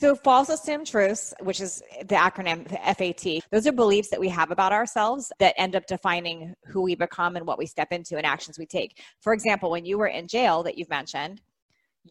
So, false assumed truths, which is the acronym FAT, those are beliefs that we have about ourselves that end up defining who we become and what we step into and actions we take. For example, when you were in jail that you've mentioned,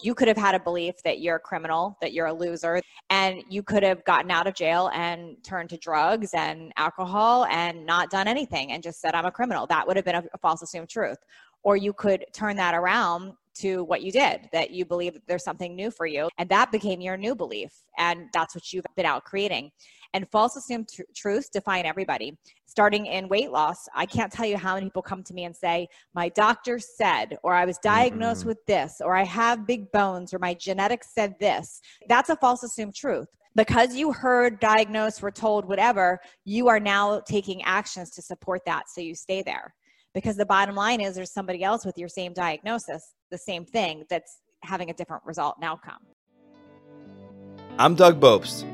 you could have had a belief that you're a criminal, that you're a loser, and you could have gotten out of jail and turned to drugs and alcohol and not done anything and just said, I'm a criminal. That would have been a, a false assumed truth. Or you could turn that around to what you did, that you believe that there's something new for you. And that became your new belief. And that's what you've been out creating. And false assumed tr- truths define everybody. Starting in weight loss, I can't tell you how many people come to me and say, My doctor said, or I was diagnosed mm-hmm. with this, or I have big bones, or my genetics said this. That's a false assumed truth because you heard diagnosed were told whatever you are now taking actions to support that so you stay there because the bottom line is there's somebody else with your same diagnosis the same thing that's having a different result and outcome. I'm doug bopst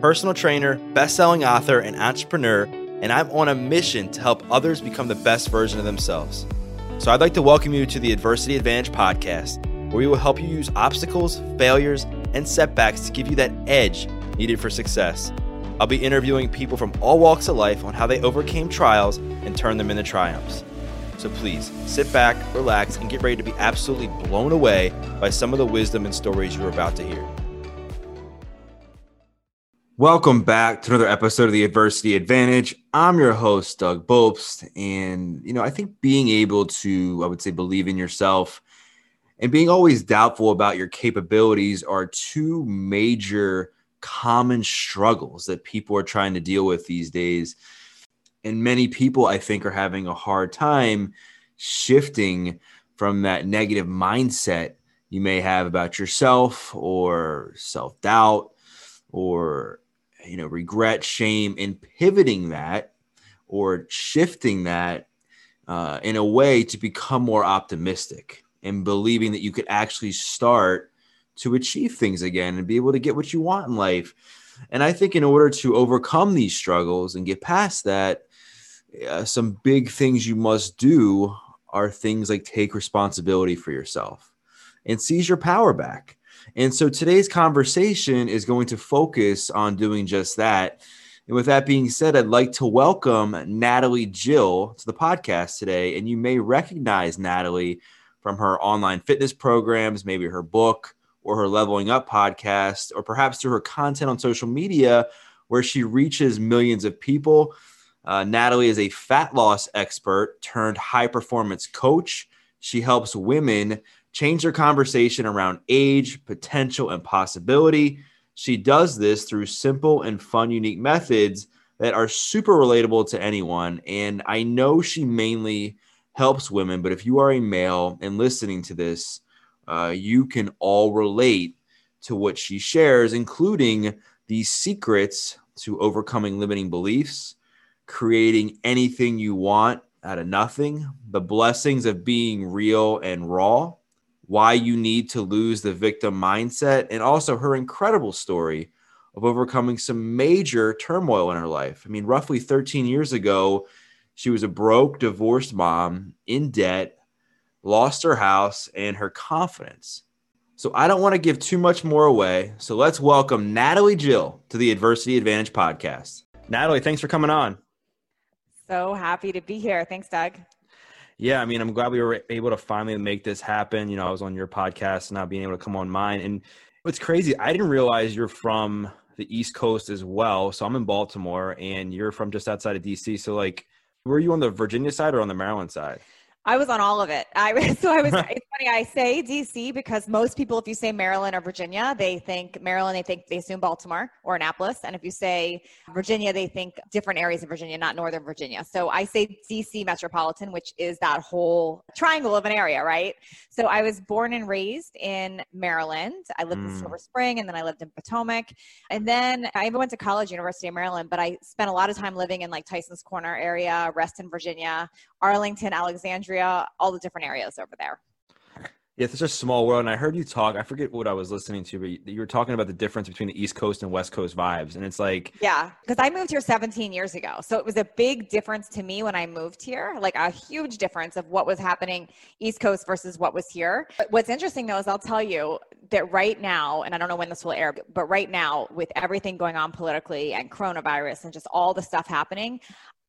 personal trainer best-selling author and entrepreneur and i'm on a mission to help others become the best version of themselves. So i'd like to welcome you to the adversity advantage podcast where we will help you use obstacles failures and setbacks to give you that edge needed for success. I'll be interviewing people from all walks of life on how they overcame trials and turned them into triumphs. So please sit back, relax, and get ready to be absolutely blown away by some of the wisdom and stories you're about to hear. Welcome back to another episode of the Adversity Advantage. I'm your host, Doug Bopst. And, you know, I think being able to, I would say, believe in yourself and being always doubtful about your capabilities are two major common struggles that people are trying to deal with these days and many people i think are having a hard time shifting from that negative mindset you may have about yourself or self-doubt or you know regret shame and pivoting that or shifting that uh, in a way to become more optimistic and believing that you could actually start to achieve things again and be able to get what you want in life. And i think in order to overcome these struggles and get past that uh, some big things you must do are things like take responsibility for yourself and seize your power back. And so today's conversation is going to focus on doing just that. And with that being said, I'd like to welcome Natalie Jill to the podcast today. And you may recognize Natalie from her online fitness programs, maybe her book or her Leveling Up podcast, or perhaps through her content on social media where she reaches millions of people. Uh, Natalie is a fat loss expert turned high performance coach. She helps women change their conversation around age, potential, and possibility. She does this through simple and fun, unique methods that are super relatable to anyone. And I know she mainly helps women, but if you are a male and listening to this, uh, you can all relate to what she shares, including the secrets to overcoming limiting beliefs creating anything you want out of nothing, the blessings of being real and raw, why you need to lose the victim mindset, and also her incredible story of overcoming some major turmoil in her life. I mean, roughly 13 years ago, she was a broke, divorced mom in debt, lost her house and her confidence. So I don't want to give too much more away. So let's welcome Natalie Jill to the Adversity Advantage podcast. Natalie, thanks for coming on. So happy to be here. Thanks, Doug. Yeah, I mean, I'm glad we were able to finally make this happen. You know, I was on your podcast, and not being able to come on mine. And what's crazy, I didn't realize you're from the East Coast as well. So I'm in Baltimore, and you're from just outside of DC. So, like, were you on the Virginia side or on the Maryland side? I was on all of it. I was so I was. it's funny. I say DC because most people, if you say Maryland or Virginia, they think Maryland. They think they assume Baltimore or Annapolis, and if you say Virginia, they think different areas of Virginia, not Northern Virginia. So I say DC metropolitan, which is that whole triangle of an area, right? So I was born and raised in Maryland. I lived mm. in Silver Spring, and then I lived in Potomac, and then I even went to college, University of Maryland. But I spent a lot of time living in like Tyson's Corner area, Reston, Virginia, Arlington, Alexandria all the different areas over there. Yeah, it's such a small world. And I heard you talk, I forget what I was listening to, but you were talking about the difference between the East Coast and West Coast vibes. And it's like, yeah, because I moved here 17 years ago. So it was a big difference to me when I moved here, like a huge difference of what was happening East Coast versus what was here. But what's interesting though is I'll tell you that right now, and I don't know when this will air, but right now, with everything going on politically and coronavirus and just all the stuff happening,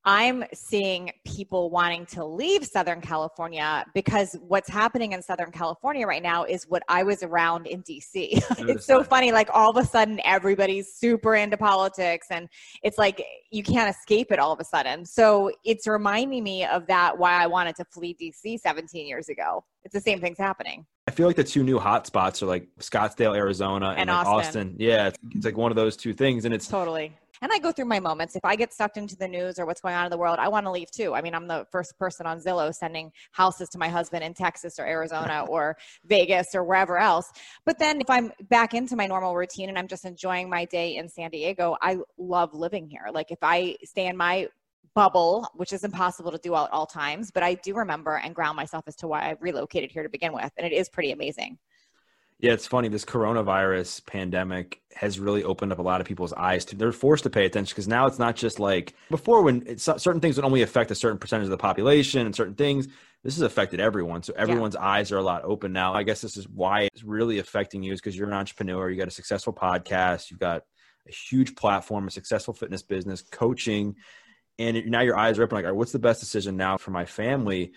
I'm seeing people wanting to leave Southern California because what's happening in Southern California right now is what I was around in DC. it's so funny. Like all of a sudden, everybody's super into politics, and it's like you can't escape it all of a sudden. So it's reminding me of that why I wanted to flee DC 17 years ago. It's the same things happening. I feel like the two new hotspots are like Scottsdale, Arizona, and, and like Austin. Austin. Yeah, it's, it's like one of those two things, and it's totally and I go through my moments. If I get sucked into the news or what's going on in the world, I want to leave too. I mean, I'm the first person on Zillow sending houses to my husband in Texas or Arizona or Vegas or wherever else. But then if I'm back into my normal routine and I'm just enjoying my day in San Diego, I love living here. Like if I stay in my bubble, which is impossible to do at all times, but I do remember and ground myself as to why I relocated here to begin with. And it is pretty amazing. Yeah, it's funny. This coronavirus pandemic has really opened up a lot of people's eyes to. They're forced to pay attention because now it's not just like before when certain things would only affect a certain percentage of the population and certain things. This has affected everyone, so everyone's yeah. eyes are a lot open now. I guess this is why it's really affecting you, is because you're an entrepreneur. You got a successful podcast. You've got a huge platform, a successful fitness business, coaching, and now your eyes are open. Like, right, what's the best decision now for my family?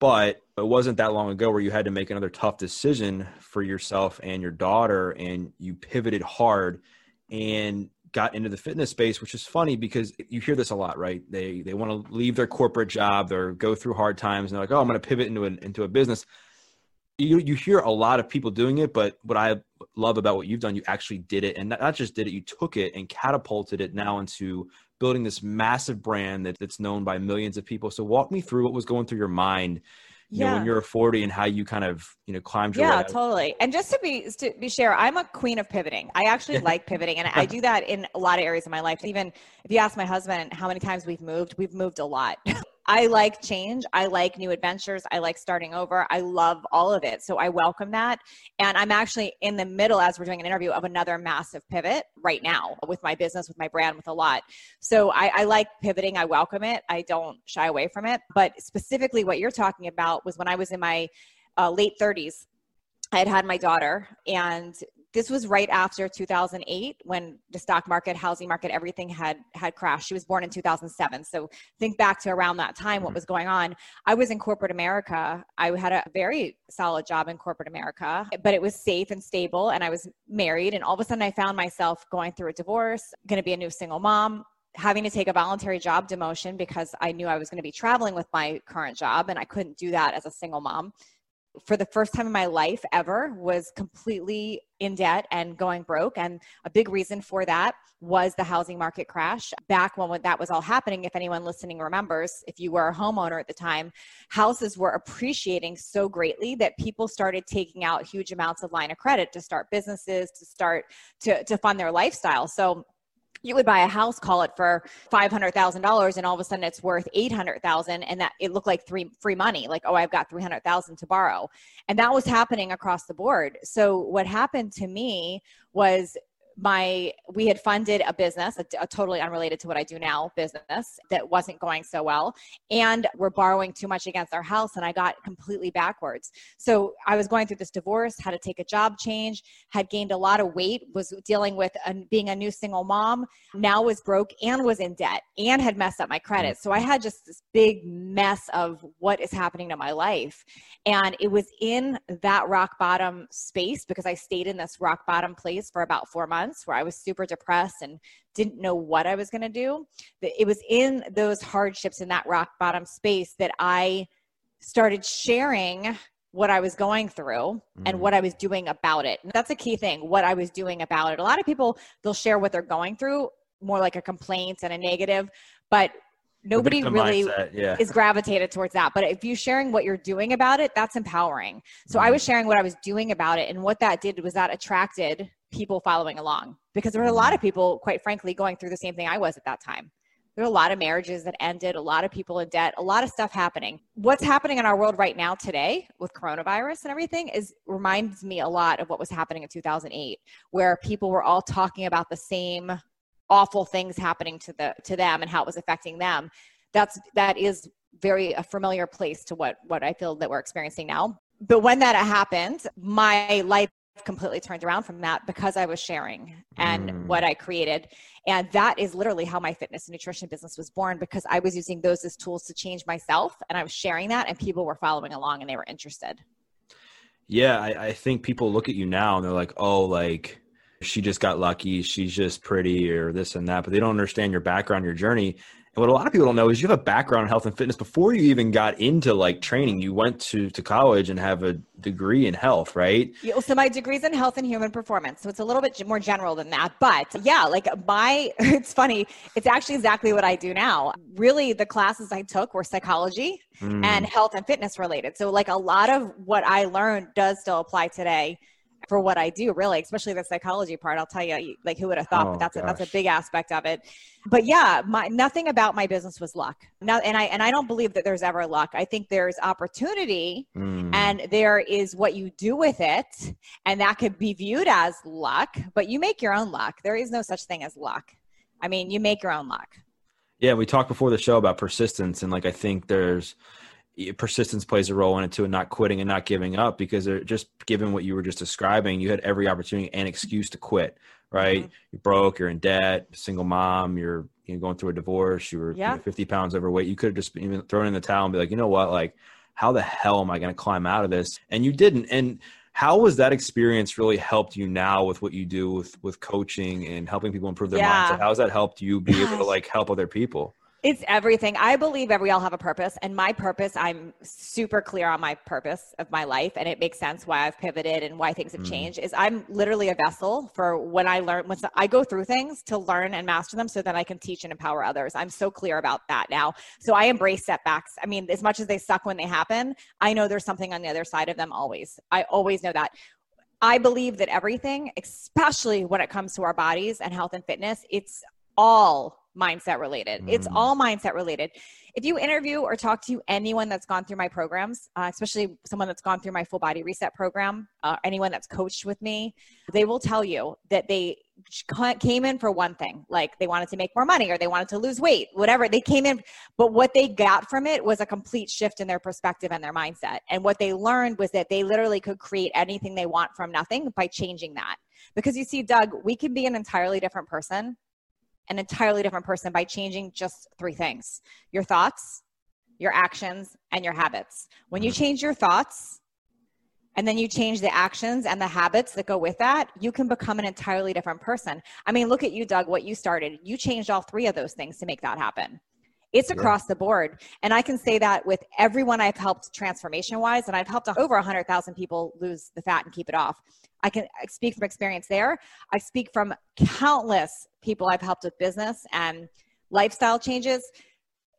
But it wasn't that long ago where you had to make another tough decision for yourself and your daughter, and you pivoted hard and got into the fitness space, which is funny because you hear this a lot, right? They they want to leave their corporate job, or go through hard times, and they're like, "Oh, I'm going to pivot into an, into a business." You you hear a lot of people doing it, but what I love about what you've done, you actually did it, and not just did it, you took it and catapulted it now into building this massive brand that, that's known by millions of people. So walk me through what was going through your mind you yeah. know, when you're 40 and how you kind of, you know, climbed your yeah, totally. And just to be, to be sure, I'm a queen of pivoting. I actually like pivoting and I do that in a lot of areas of my life. Even if you ask my husband how many times we've moved, we've moved a lot. I like change. I like new adventures. I like starting over. I love all of it. So I welcome that. And I'm actually in the middle, as we're doing an interview, of another massive pivot right now with my business, with my brand, with a lot. So I, I like pivoting. I welcome it. I don't shy away from it. But specifically, what you're talking about was when I was in my uh, late 30s. I had had my daughter, and this was right after 2008 when the stock market housing market everything had had crashed. She was born in 2007 so think back to around that time what mm-hmm. was going on. I was in corporate america. I had a very solid job in corporate america but it was safe and stable and i was married and all of a sudden i found myself going through a divorce going to be a new single mom having to take a voluntary job demotion because i knew i was going to be traveling with my current job and i couldn't do that as a single mom for the first time in my life ever was completely in debt and going broke. And a big reason for that was the housing market crash. Back when that was all happening if anyone listening remembers if you were a homeowner at the time houses were appreciating so greatly that people started taking out huge amounts of line of credit to start businesses to start to, to fund their lifestyle. So you would buy a house call it for $500,000 and all of a sudden it's worth 800,000 and that it looked like three free money like oh I've got 300,000 to borrow. And that was happening across the board. So what happened to me was my we had funded a business a, a, totally unrelated to what i do now business that wasn't going so well and we're borrowing too much against our house and i got completely backwards. So i was going through this divorce had to take a job change had gained a lot of weight was dealing with a, being a new single mom now was broke and was in debt and had messed up my credit. So i had just this big mess of what is happening to my life. And it was in that rock bottom space because i stayed in this rock bottom place for about four months months where I was super depressed and didn't know what I was going to do. It was in those hardships in that rock bottom space that I started sharing what I was going through mm-hmm. and what I was doing about it. That's a key thing, what I was doing about it. A lot of people, they'll share what they're going through more like a complaint and a negative, but nobody really yeah. is gravitated towards that but if you're sharing what you're doing about it that's empowering so mm-hmm. i was mm-hmm. sharing what i was doing about it and what that did was that attracted people following along because there were a lot of mm-hmm. people quite frankly going through the same thing i was at that time There were a lot of marriages that ended, a lot of people in debt, a lot of stuff happening. What's happening in our world right now today with coronavirus and everything is reminds me a lot of what was happening in 2008, where people were all talking about the same awful things happening to the to them and how it was affecting them. That's that is very a familiar place to what what I feel that we're experiencing now. But when that happened, my life completely turned around from that because I was sharing and mm. what I created. And that is literally how my fitness and nutrition business was born because I was using those as tools to change myself and I was sharing that and people were following along and they were interested. Yeah, I, I think people look at you now and they're like, oh, like she just got lucky, she's just pretty or this and that, but they don't understand your background, your journey. What a lot of people don't know is you have a background in health and fitness before you even got into like training. You went to, to college and have a degree in health, right? Yeah, so my degree's in health and human performance. So it's a little bit more general than that. But yeah, like my, it's funny. It's actually exactly what I do now. Really, the classes I took were psychology mm. and health and fitness related. So like a lot of what I learned does still apply today for what I do, really, especially the psychology part. I'll tell you, like, who would have thought? Oh, but that's a, that's a big aspect of it. But yeah, my nothing about my business was luck. Now, and I and I don't believe that there's ever luck. I think there's opportunity, mm. and there is what you do with it, and that could be viewed as luck. But you make your own luck. There is no such thing as luck. I mean, you make your own luck. Yeah, we talked before the show about persistence, and like I think there's persistence plays a role in it too and not quitting and not giving up because they're just given what you were just describing you had every opportunity and excuse to quit right? Mm-hmm. you're broke you're in debt single mom you're you know, going through a divorce you were yeah. you know, 50 pounds overweight. You could have just even thrown in the towel and be like you know what? Like how the hell am i going to climb out of this? And you didn't. And how was that experience really helped you now with what you do with with coaching and helping people improve their yeah. mindset? How has that helped you be able to like help other people it's everything. I believe that we all have a purpose, and my purpose, I'm super clear on my purpose of my life, and it makes sense why I've pivoted and why things have mm. changed. Is I'm literally a vessel for when I learn, when I go through things to learn and master them, so that I can teach and empower others. I'm so clear about that now. So I embrace setbacks. I mean, as much as they suck when they happen, I know there's something on the other side of them. Always, I always know that. I believe that everything, especially when it comes to our bodies and health and fitness, it's all mindset related. Mm. It's all mindset related. If you interview or talk to anyone that's gone through my programs, uh, especially someone that's gone through my full body reset program, uh, anyone that's coached with me, they will tell you that they came in for one thing, like they wanted to make more money or they wanted to lose weight, whatever. They came in, but what they got from it was a complete shift in their perspective and their mindset. And what they learned was that they literally could create anything they want from nothing by changing that. Because you see, Doug, we can be an entirely different person an entirely different person by changing just three things your thoughts, your actions, and your habits. When you mm-hmm. change your thoughts, and then you change the actions and the habits that go with that, you can become an entirely different person. I mean, look at you, Doug, what you started. You changed all three of those things to make that happen. It's across the board. And I can say that with everyone I've helped transformation wise, and I've helped over 100,000 people lose the fat and keep it off. I can speak from experience there. I speak from countless people I've helped with business and lifestyle changes.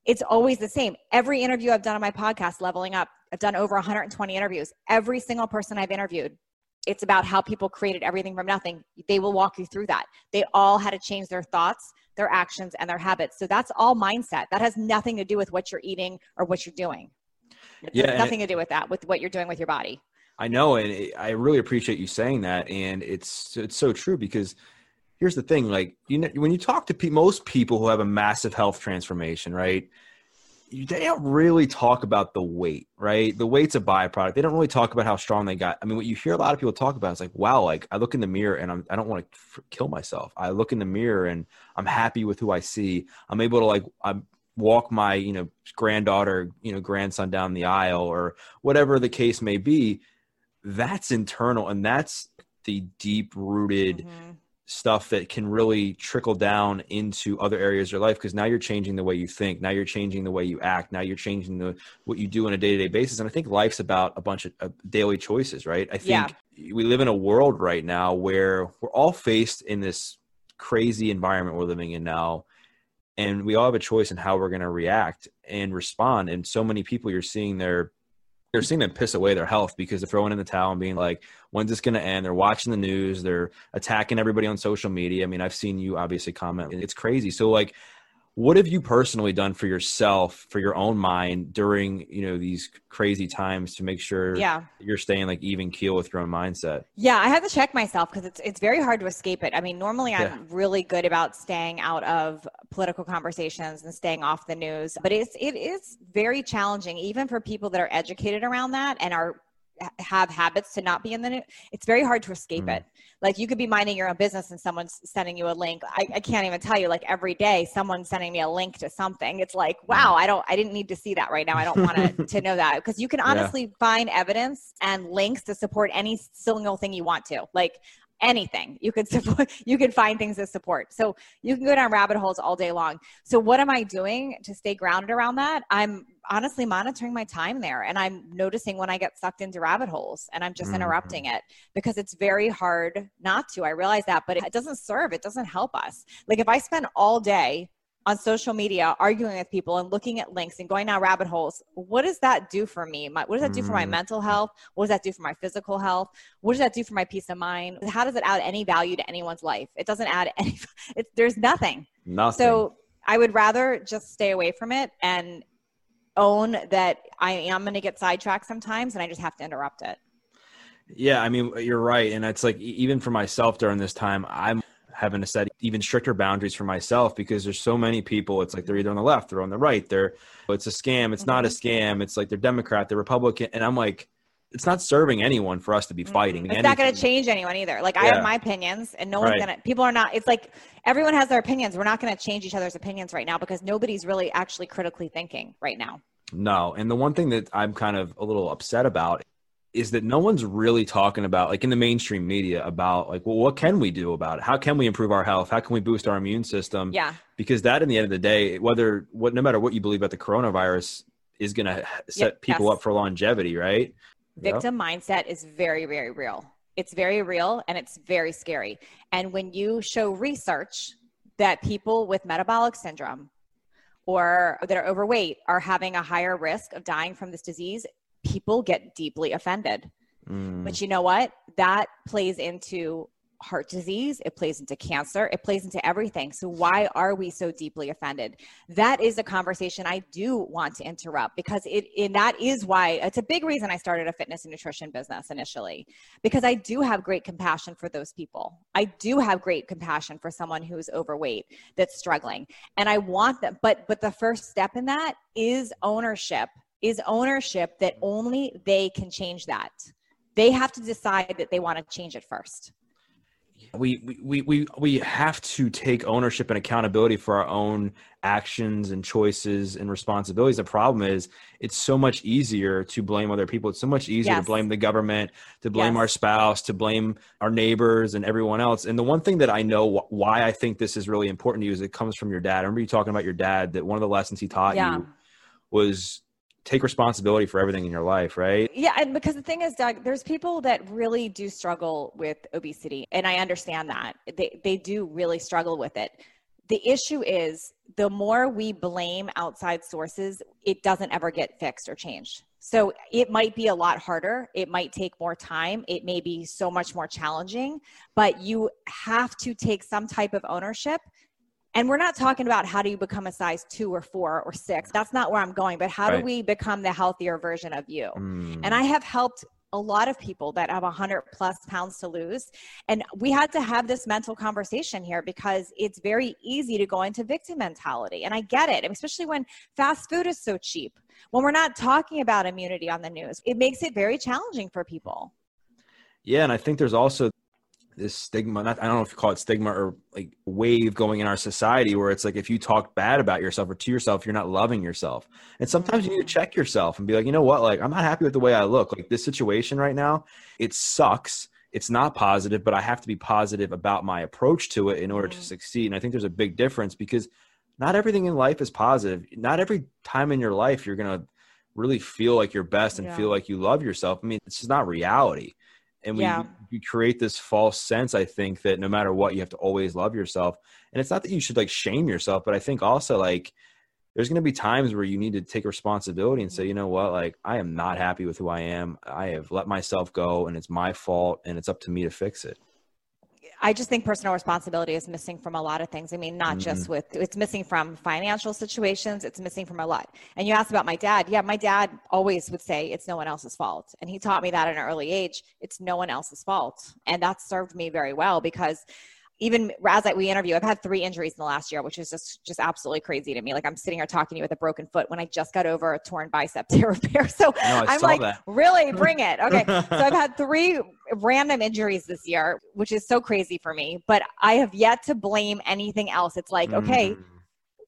It's always the same. Every interview I've done on my podcast, Leveling Up, I've done over 120 interviews. Every single person I've interviewed, it's about how people created everything from nothing. They will walk you through that. They all had to change their thoughts, their actions, and their habits. So that's all mindset. That has nothing to do with what you're eating or what you're doing. Yeah, nothing to do with that, with what you're doing with your body. I know, and it, I really appreciate you saying that, and it's it's so true because here's the thing: like you know, when you talk to pe- most people who have a massive health transformation, right? they don't really talk about the weight, right? The weight's a byproduct. They don't really talk about how strong they got. I mean, what you hear a lot of people talk about is like, wow, like I look in the mirror and I'm, I don't want to f- kill myself. I look in the mirror and I'm happy with who I see. I'm able to like, I'm walk my, you know, granddaughter, you know, grandson down the aisle or whatever the case may be that's internal and that's the deep rooted mm-hmm. stuff that can really trickle down into other areas of your life because now you're changing the way you think now you're changing the way you act now you're changing the what you do on a day-to-day basis and i think life's about a bunch of uh, daily choices right i think yeah. we live in a world right now where we're all faced in this crazy environment we're living in now and we all have a choice in how we're going to react and respond and so many people you're seeing their you're seeing them piss away their health because they're throwing in the towel and being like, when's this going to end? They're watching the news. They're attacking everybody on social media. I mean, I've seen you obviously comment. It's crazy. So, like, what have you personally done for yourself for your own mind during you know these crazy times to make sure yeah. you're staying like even keel with your own mindset yeah i have to check myself because it's it's very hard to escape it i mean normally i'm yeah. really good about staying out of political conversations and staying off the news but it's it is very challenging even for people that are educated around that and are have habits to not be in the news, it's very hard to escape mm. it. Like you could be minding your own business and someone's sending you a link. I, I, can't even tell you, like every day, someone's sending me a link to something. It's like, mm. wow, I don't, I didn't need to see that right now. I don't want to know that because you can honestly yeah. find evidence and links to support any single thing you want to. Like anything. You could support you can find things to support. So you can go down rabbit holes all day long. So what am i doing to stay grounded around that? I'm honestly monitoring my time there and i'm noticing when i get sucked into rabbit holes and i'm just mm-hmm. interrupting it because it's very hard not to. I realize that but it doesn't serve it doesn't help us. Like if i spend all day on social media arguing with people and looking at links and going down rabbit holes what does that do for me? My, what does that do for my mm. mental health? What does that do for my physical health? What does that do for my peace of mind? How does it add any value to anyone's life? It doesn't add any it, there's nothing. Nothing. So i would rather just stay away from it and own that i am going to get sidetracked sometimes and i just have to interrupt it. Yeah i mean you're right and it's like even for myself during this time i'm having to set even stricter boundaries for myself because there's so many people. It's like they're either on the left or on the right. They're it's a scam. It's mm-hmm. not a mm-hmm. scam. It's like they're Democrat, they're Republican, and I'm like, it's not serving anyone for us to be mm-hmm. fighting. It's anything. not going to change anyone either. Like yeah. I have my opinions, and no one's right. going to. People are not. It's like everyone has their opinions. We're not going to change each other's opinions right now because nobody's really actually critically thinking right now. No, and the one thing that I'm kind of a little upset about is that no one's really talking about like in the mainstream media about like well what can we do about it? How can we improve our health? How can we boost our immune system? Yeah. Because that in the end of the day whether what no matter what you believe about the coronavirus is going to set yep, people yes. up for longevity right? Victim yep. mindset is very very real. It's very real and it's very scary. And when you show research that people with metabolic syndrome or that are overweight are having a higher risk of dying from this disease people get deeply offended. Mm. But you know what? That plays into heart disease, it plays into cancer, it plays into everything. So, why are we so deeply offended? That is a conversation I do want to interrupt because it, and that is why it's a big reason I started a fitness and nutrition business initially because I do have great compassion for those people. I do have great compassion for someone who's overweight that's struggling. And I want them, but but the first step in that is ownership is ownership that only they can change that. They have to decide that they want to change it first. We, we, we, we have to take ownership and accountability for our own actions and choices and responsibilities. The problem is it's so much easier to blame other people. It's so much easier yes. to blame the government, to blame yes. our spouse, to blame our neighbors and everyone else. And the one thing that I know why I think this is really important to you is it comes from your dad. I remember you talking about your dad that one of the lessons he taught yeah. you was take responsibility for everything in your life, right? Yeah, and because the thing is, Doug, there's people that really do struggle with obesity, and I understand that they they do really struggle with it. The issue is the more we blame outside sources, it doesn't ever get fixed or changed. So it might be a lot harder. It might take more time. It may be so much more challenging, but you have to take some type of ownership and we're not talking about how do you become a size two or four or six. That's not where I'm going, but how right. do we become the healthier version of you? Mm. And I have helped a lot of people that have 100 plus pounds to lose. And we had to have this mental conversation here because it's very easy to go into victim mentality. And I get it, especially when fast food is so cheap. When we're not talking about immunity on the news, it makes it very challenging for people. Yeah. And I think there's also this stigma not, i don't know if you call it stigma or like wave going in our society where it's like if you talk bad about yourself or to yourself you're not loving yourself. And sometimes you need to check yourself and be like you know what? Like i'm not happy with the way i look. Like this situation right now it sucks. It's not positive but i have to be positive about my approach to it in order to mm-hmm. succeed. And i think there's a big difference because not everything in life is positive. Not every time in your life you're going to really feel like you're best and yeah. feel like you love yourself. I mean it's just not reality. And we, yeah. We create this false sense i think that no matter what you have to always love yourself. And it's not that you should like shame yourself but i think also like there's going to be times where you need to take responsibility and say mm-hmm. you know what? Like i am not happy with who i am. I have let myself go and it's my fault and it's up to me to fix it I just think personal responsibility is missing from a lot of things. I mean, not mm-hmm. just with it's missing from financial situations, it's missing from a lot. And you asked about my dad. Yeah, my dad always would say it's no one else's fault. And he taught me that at an early age. It's no one else's fault. And that served me very well because even as I, we interview, I've had three injuries in the last year, which is just just absolutely crazy to me. Like I'm sitting here talking to you with a broken foot when I just got over a torn bicep tear repair. So no, I'm like, that. really, bring it. Okay, so I've had three random injuries this year, which is so crazy for me. But I have yet to blame anything else. It's like, okay, mm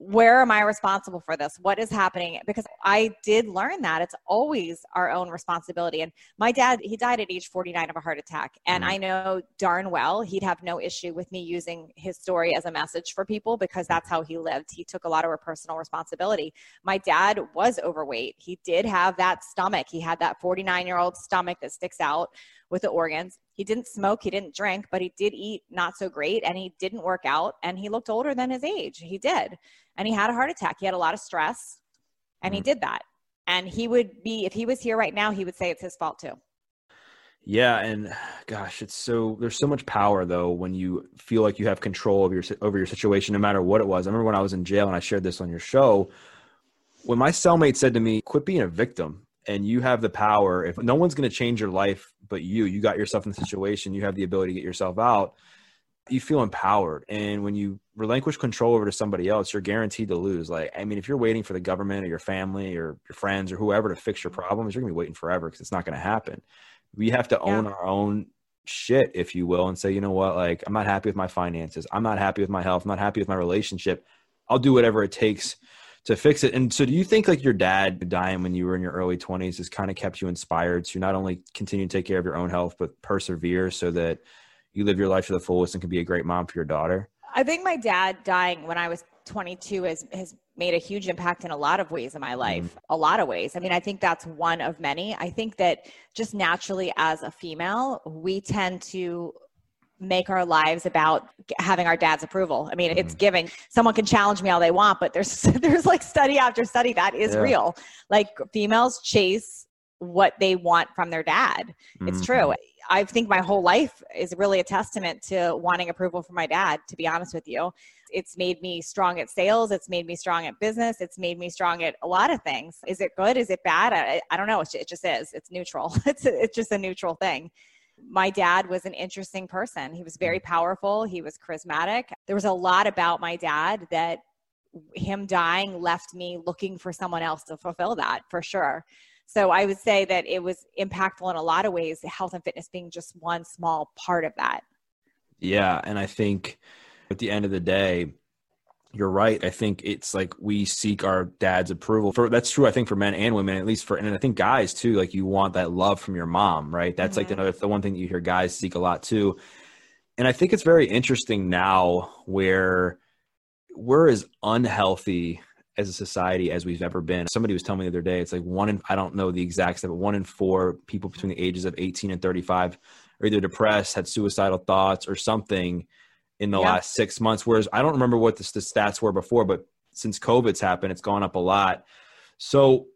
where am I responsible for this? What is happening? Because I did learn that it's always our own responsibility. And my dad, he died at age 49 of a heart attack. And mm-hmm. I know darn well he'd have no issue with me using his story as a message for people because that's how he lived. He took a lot of personal responsibility. My dad was overweight. He did have that stomach. He had that 49 year old stomach that sticks out with the organs. He didn't smoke, he didn't drink, but he did eat not so great and he didn't work out and he looked older than his age. He did. And he had a heart attack. He had a lot of stress and mm. he did that. And he would be, if he was here right now, he would say it's his fault too. Yeah, and gosh, it's so there's so much power though when you feel like you have control over your over your situation, no matter what it was. I remember when I was in jail, and I shared this on your show. When my cellmate said to me, "Quit being a victim," and you have the power. If no one's going to change your life but you, you got yourself in the situation. You have the ability to get yourself out. You feel empowered, and when you relinquish control over to somebody else, you're guaranteed to lose. Like, I mean, if you're waiting for the government or your family or your friends or whoever to fix your problems, you're gonna be waiting forever because it's not gonna happen. We have to own yeah. our own shit, if you will, and say, you know what, like, I'm not happy with my finances. I'm not happy with my health. I'm not happy with my relationship. I'll do whatever it takes to fix it. And so, do you think like your dad dying when you were in your early 20s has kind of kept you inspired to not only continue to take care of your own health, but persevere so that you live your life to the fullest and can be a great mom for your daughter? I think my dad dying when I was 22 has, has made a huge impact in a lot of ways in my life, mm a lot of ways. I mean, I think that's one of many. I think that just naturally as a female, we tend to make our lives about having our dad's approval. I mean, it's mm-hmm. giving. Someone can challenge me all they want, but there's there's like study after study that is yeah. real. Like females chase what they want from their dad. It's mm-hmm. true. I think my whole life is really a testament to wanting approval from my dad, to be honest with you. It's made me strong at sales. It's made me strong at business. It's made me strong at a lot of things. Is it good? Is it bad? I, I don't know. It just is. It's neutral. It's, it's just a neutral thing my dad was an interesting person. He was very mm. powerful, he was charismatic. There was a lot about my dad that him dying left me looking for someone else to fulfill that for sure. So I would say that it was impactful in a lot of ways, health and fitness being just one small part of that. Yeah. And I think at the end of the day, you're right. I think it's like we seek our dad's approval. For that's true. I think for men and women, at least for, and I think guys too. Like you want that love from your mom, right? That's mm-hmm. like the, the one thing that you hear guys seek a lot too. And I think it's very interesting now where we're as unhealthy as a society as we've ever been. Somebody was telling me the other day, it's like one in I don't know the exact stat, but one in four people between the ages of 18 and 35 are either depressed, had suicidal thoughts, or something in the yeah. last six months. Whereas I don't remember what the, the stats were before, but since COVID's happened, it's gone up a lot. So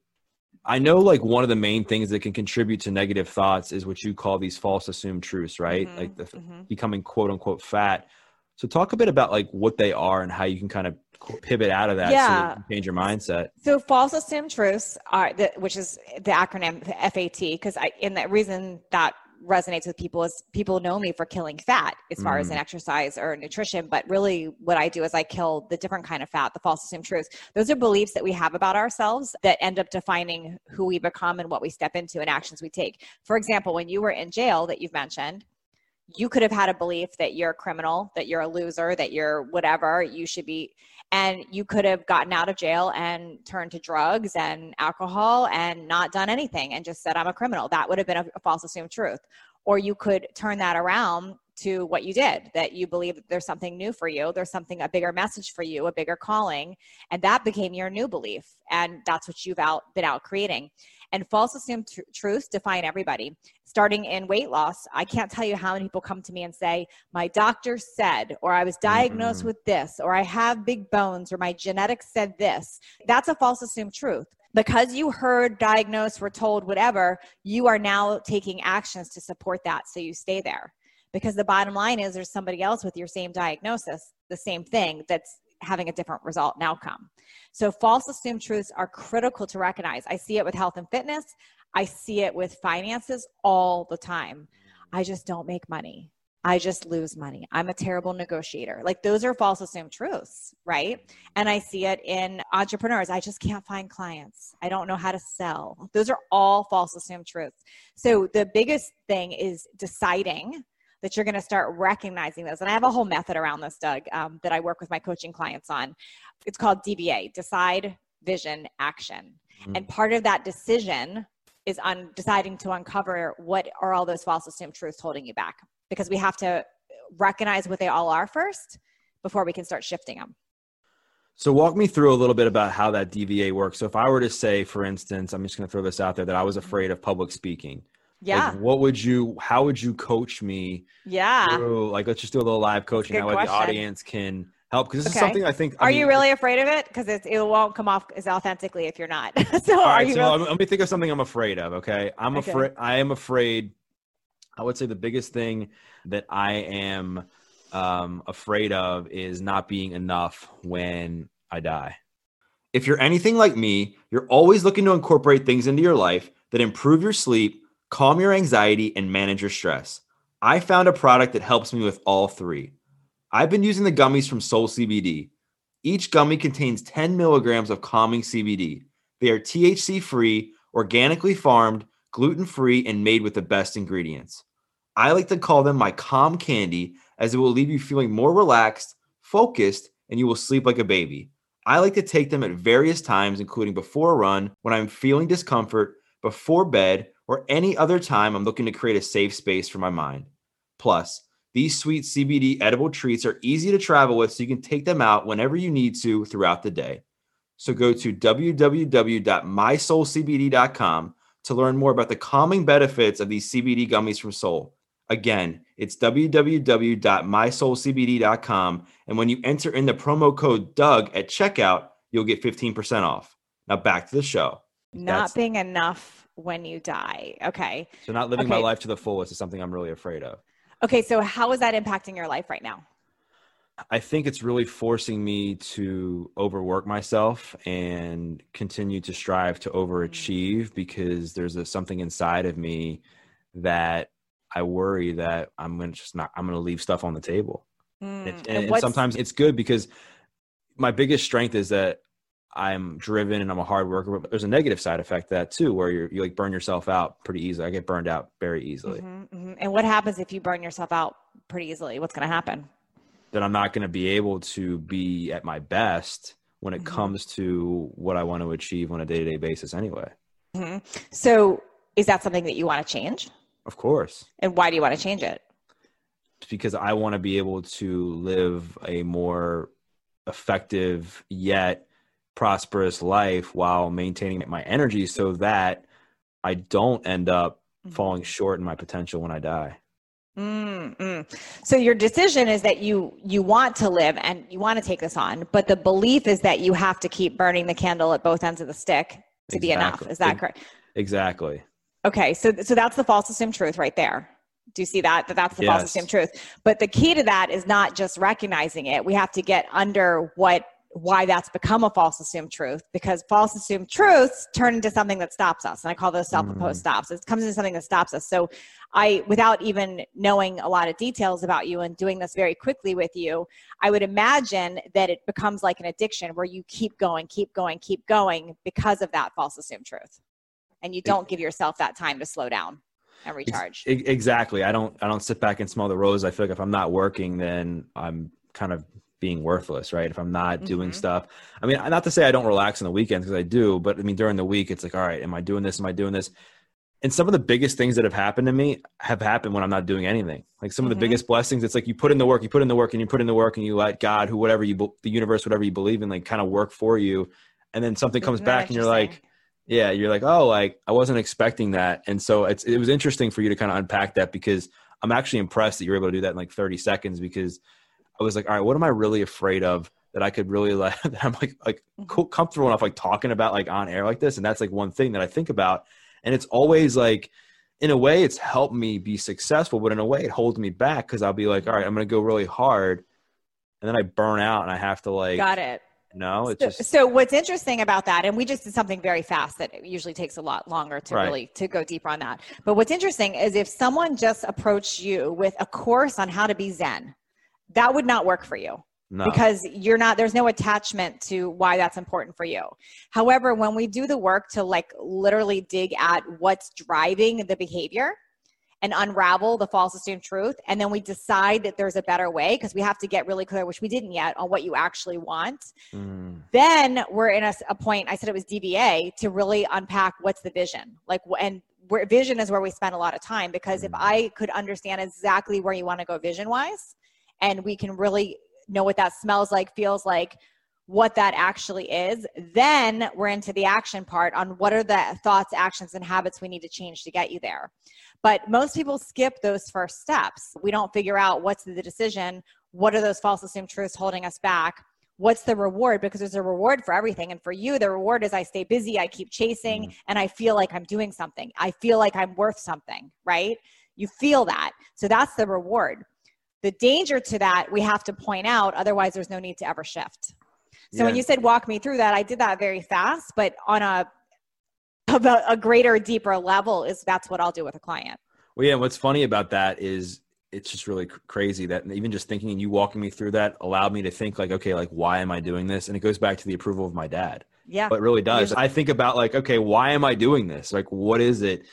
I know like one of the main things that can contribute to negative thoughts is what you call these false assumed truths, right? Mm-hmm. Like the mm-hmm. becoming quote unquote fat. So talk a bit about like what they are and how you can kind of pivot out of that yeah. so change your mindset. So false assumed truths are the, which is the acronym FAT because I in the reason that resonates with people is people know me for killing fat as far mm. as an exercise or nutrition but really what i do is i kill the different kind of fat the false assumed truths those are beliefs that we have about ourselves that end up defining who we become and what we step into and actions we take for example when you were in jail that you've mentioned you could have had a belief that you're a criminal that you're a loser that you're whatever you should be and you could have gotten out of jail and turned to drugs and alcohol and not done anything and just said i'm a criminal. That would have been a, a false assumed truth. Or you could turn that around to what you did that you believe there's something new for you there's something a bigger message for you a bigger calling. And that became your new belief. And that's what you've out been out creating and false assumed tr- truths define everybody starting in weight loss, I can't tell you how many people come to me and say, My doctor said, or I was diagnosed mm-hmm. with this, or I have big bones, or my genetics said this. That's a false assumed truth. Because you heard, diagnosed, were told, whatever, you are now taking actions to support that so you stay there because the bottom line is there's somebody else with your same diagnosis, the same thing that's having a different result and outcome. So false assumed truths are critical to recognize. I see it with health and fitness. I see it with finances all the time. I just don't make money. I just lose money. I'm a terrible negotiator. Like those are false assumed truths, right? And I see it in entrepreneurs. I just can't find clients. I don't know how to sell. Those are all false assumed truths. So the biggest thing is deciding that you're going to start recognizing those. And I have a whole method around this, Doug, um, that I work with my coaching clients on. It's called DVA decide, vision, action. Mm-hmm. And part of that decision is on deciding to uncover what are all those false assumed truths holding you back because we have to recognize what they all are first before we can start shifting them. So walk me through a little bit about how that DVA works. So if I were to say, for instance, I'm just going to throw this out there that I was afraid of public speaking. Yeah. Like, what would you? How would you coach me? Yeah. Through, like, let's just do a little live coaching. That way the audience can help because this okay. is something I think. I are mean, you really afraid of it? Because it won't come off as authentically if you're not. so are right, you? So really- let me think of something I'm afraid of. Okay, I'm okay. afraid. I am afraid. I would say the biggest thing that I am um, afraid of is not being enough when I die. If you're anything like me, you're always looking to incorporate things into your life that improve your sleep, calm your anxiety, and manage your stress. I found a product that helps me with all three. I've been using the gummies from Soul CBD. Each gummy contains 10 milligrams of calming CBD. They are THC free, organically farmed, gluten free, and made with the best ingredients. I like to call them my calm candy as it will leave you feeling more relaxed, focused, and you will sleep like a baby. I like to take them at various times, including before a run, when I'm feeling discomfort, before bed, or any other time I'm looking to create a safe space for my mind. Plus, these sweet CBD edible treats are easy to travel with, so you can take them out whenever you need to throughout the day. So go to www.mysoulcbd.com to learn more about the calming benefits of these CBD gummies from Soul. Again, it's www.mysoulcbd.com. And when you enter in the promo code Doug at checkout, you'll get 15% off. Now back to the show. Not That's... being enough when you die. Okay. So not living okay. my life to the fullest is something I'm really afraid of. Okay. So how is that impacting your life right now? I think it's really forcing me to overwork myself and continue to strive to overachieve because there's a, something inside of me that I worry that I'm gonna just not I'm gonna leave stuff on the table. Mm. And, and, and sometimes it's good because my biggest strength is that I'm driven and I'm a hard worker, but there's a negative side effect that too, where you're, you like burn yourself out pretty easily. I get burned out very easily. Mm-hmm, mm-hmm. And what happens if you burn yourself out pretty easily? What's going to happen? That I'm not going to be able to be at my best when it mm-hmm. comes to what I want to achieve on a day to day basis anyway. Mm-hmm. So is that something that you want to change? Of course. And why do you want to change it? It's because I want to be able to live a more effective yet prosperous life while maintaining my energy so that I don't end up mm-hmm. falling short in my potential when I die. Mm-hmm. So your decision is that you you want to live and you want to take this on, but the belief is that you have to keep burning the candle at both ends of the stick to exactly. be enough. Is that correct? Exactly. Okay, so so that's the false assumed truth right there. Do you see that? That that's the yes. false assumed truth. But the key to that is not just recognizing it. We have to get under what why that's become a false assumed truth because false assumed truths turn into something that stops us and i call those self-imposed mm. stops it comes into something that stops us so i without even knowing a lot of details about you and doing this very quickly with you i would imagine that it becomes like an addiction where you keep going keep going keep going because of that false assumed truth and you don't give yourself that time to slow down and recharge. Exactly. I don't I don't sit back and smell the rose. I feel like if I'm not working, then I'm kind of being worthless, right? If I'm not mm-hmm. doing stuff. I mean, not to say I don't relax on the weekends because I do, but I mean during the week it's like, all right, am I doing this? Am I doing this? And some of the biggest things that have happened to me have happened when I'm not doing anything. Like some mm-hmm. of the mm-hmm. biggest blessings, it's like you put in the work, you put in the work, and you put in the work, and you let God, who whatever you, the universe, whatever you believe in, like kind of work for you, and then something comes back, and you're like, yeah you're like oh like i wasn't expecting that and so it's it was interesting for you to kind of unpack that because i'm actually impressed that you're able to do that in like 30 seconds because i was like all right what am i really afraid of that i could really like that i'm like like mm-hmm. comfortable enough like talking about like on air like this and that's like one thing that i think about and it's always like in a way it's helped me be successful but in a way it holds me back because i'll be like all right i'm going to go really hard and then i burn out and i have to like got it no it's so, just so what's interesting about that and we just did something very fast that usually takes a lot longer to Right. really to go deeper on that but what's interesting is if someone just approached you with a course on how to be zen that would not work for you no. because you're not there's no attachment to why that's important for you. However when we do the work to like literally dig at what's driving the behavior and unravel the false assumed truth and then we decide that there's a better way because we have to get really clear which we didn't yet on what you actually want Mm, then we're in a point i said it was DVA to really unpack what's the vision. Like and where vision is where we spend a lot of time because if Mhm. i could understand exactly where you want to go vision wise and we can really know what that smells like feels like what that actually is then we're into the action part on what are the thoughts actions and habits we need to change to get you there. But most people skip those first steps. We don't figure out what's the decision what are those false assumed truths holding us back what's the reward because there's a reward for everything. And for you the reward is i stay busy i keep chasing mm-hmm. and i feel like i'm doing something. I feel like i'm worth something right? You feel that. So that's the reward the danger to that we have to point out otherwise there's no need to ever shift so when you said walk me through that i did that very fast but on a about a greater deeper level is that's what i'll do with a client Well, yeah, what's funny about that is it's just really crazy that even just thinking and you walking me through that allowed me to think like, okay, like why am I doing this? And it goes back to the approval of my dad. yeah But it really does. Usually- I think about like, okay, why am I doing this? Like, what is it?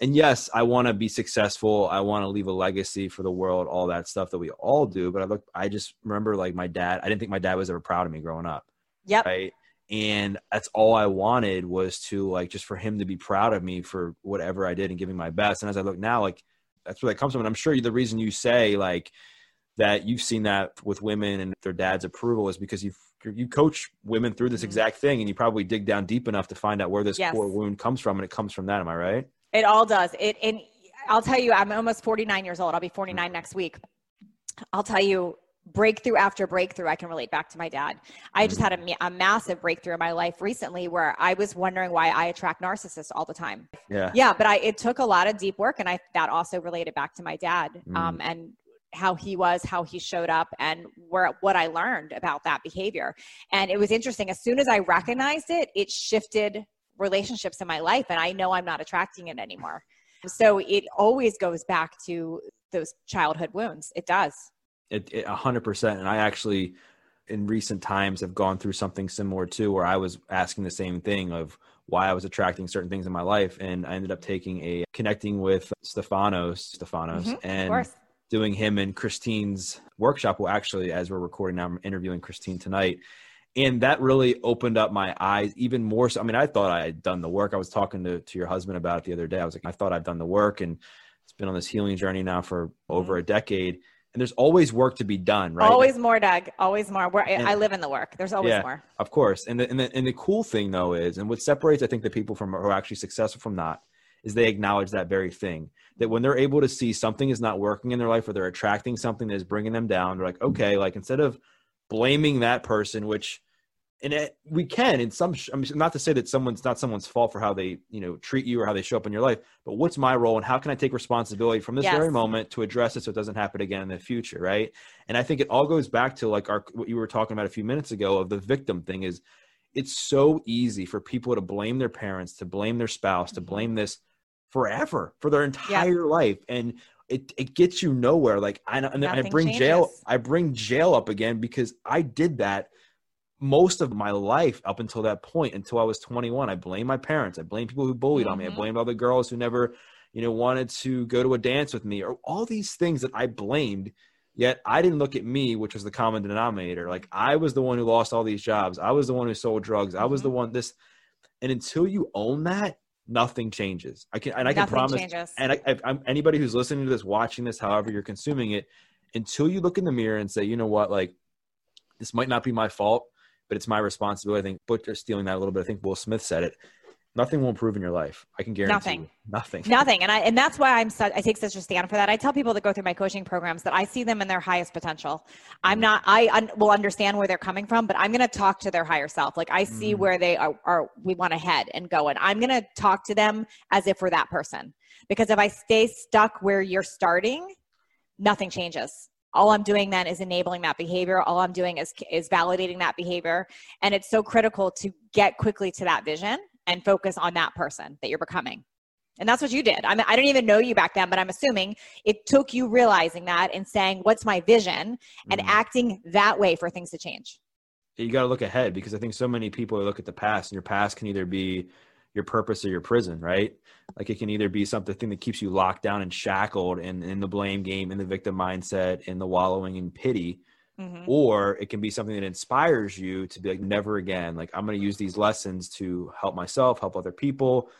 And yes, I want to be successful. I want to leave a legacy for the world, all that stuff that we all do. But I look, I just remember like my dad. I didn't think my dad was ever proud of me growing up yep right and that's all i wanted was to like just for him to be proud of me for whatever i did and giving my best and as i look now like that's where that comes from and i'm sure the reason you say like that you've seen that with women and their dad's approval is because you've you coach women through this Mhm. exact thing and you probably dig down deep enough to find out where this Yes. core wound comes from and it comes from that am i right It all does. It and I'll tell you, I'm almost 49 years old. I'll be 49 next week. I'll tell you, breakthrough after breakthrough, I can relate back to my dad. I just had a, a massive breakthrough in my life recently where I was wondering why I attract narcissists all the time. yeah Yeah, but I it took a lot of deep work, and I that also related back to my dad Mm. um, and how he was, how he showed up, and where what I learned about that behavior. And it was interesting. As soon as I recognized it, it shifted relationships in my life, and I know I'm not attracting it anymore. So it always goes back to those childhood wounds. It does. It, it, a hundred percent. And I actually, in recent times, have gone through something similar too, where I was asking the same thing of why I was attracting certain things in my life, and I ended up taking a connecting with Stefanos, Stefanos, Mhm, and doing him and Christine's workshop. Well, actually, as we're recording now, I'm interviewing Christine tonight. And that really opened up my eyes even more. So, I mean, I thought I had done the work. I was talking to, to your husband about it the other day. I was like, I thought I've done the work and it's been on this healing journey now for mm-hmm. over a decade. And there's always work to be done, right? Always more, Doug. Always more. Where I live in the work. There's always Yeah. more. Of course. And the, and the and the cool thing though is, and what separates I think the people from who are actually successful from not is they acknowledge that very thing. That when they're able to see something is not working in their life or they're attracting something that is bringing them down, they're like, okay, like instead of blaming that person, which and it, we can in some I mean, not to say that someone's not someone's fault for how they you know treat you or how they show up in your life but what's my role and how can i take responsibility from this Yes. very moment to address it so it doesn't happen again in the future right and i think it all goes back to like our what you were talking about a few minutes ago of the victim thing is it's so easy for people to blame their parents to blame their spouse to Mhm. blame this forever for their entire life and it, it gets you nowhere like i and i bring jail i bring jail up again because i did that most of my life up until that point until i was 21 i blame my parents. I blame people who bullied on me. I Mhm. blamed all the girls who never you know wanted to go to a dance with me or all these things that i blamed yet i didn't look at me which was the common denominator. Like i was the one who lost all these jobs. I was the one who sold drugs. I was the Mhm. one this and until you own that nothing changes i can and i can Nothing promise changes. and I, I, I'm anybody who's listening to this, watching this, however you're consuming it, until you look in the mirror and say, you know what, like this might not be my fault, but it's my responsibility. I think Butcher stealing that a little bit. I think Will Smith said it. Nothing will improve in your life. I can guarantee Nothing. you. Nothing. Nothing. And I and that's why I'm such I take such a stand for that. I tell people that go through my coaching programs that I see them in their highest potential. I'm Mm. not I un, will understand where they're coming from, but I'm going to talk to their higher self. Like I see Mm. where they are, are we want to head and go and I'm going to talk to them as if we're that person. Because if I stay stuck where you're starting, nothing changes. All I'm doing then is enabling that behavior. All I'm doing is is validating that behavior, and it's so critical to get quickly to that vision and focus on that person that you're becoming. And that's what you did. I mean, I didn't even know you back then, but I'm assuming it took you realizing that and saying, "What's my vision?" and Mhm. acting that way for things to change. you got to look ahead because I think so many people look at the past, and your past can either be your purpose or your prison, right? Like it can either be something that keeps you locked down and shackled and in the blame game, in the victim mindset, in the wallowing in pity, Mhm. or it can be something that inspires you to be like, never again. Like I'm going to use these lessons to help myself, help other people,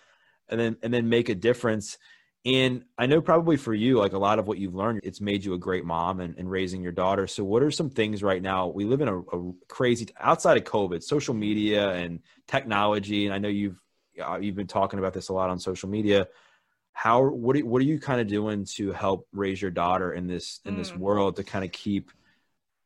and then and then make a difference. And I know probably for you, like a lot of what you've learned, it's made you a great mom and, and raising your daughter. So, what are some things right now? We live in a, a crazy outside of COVID, social media and technology. And I know you've uh, you've been talking about this a lot on social media. How what are, what are you kind of doing to help raise your daughter in this in this Mm. world to kind of keep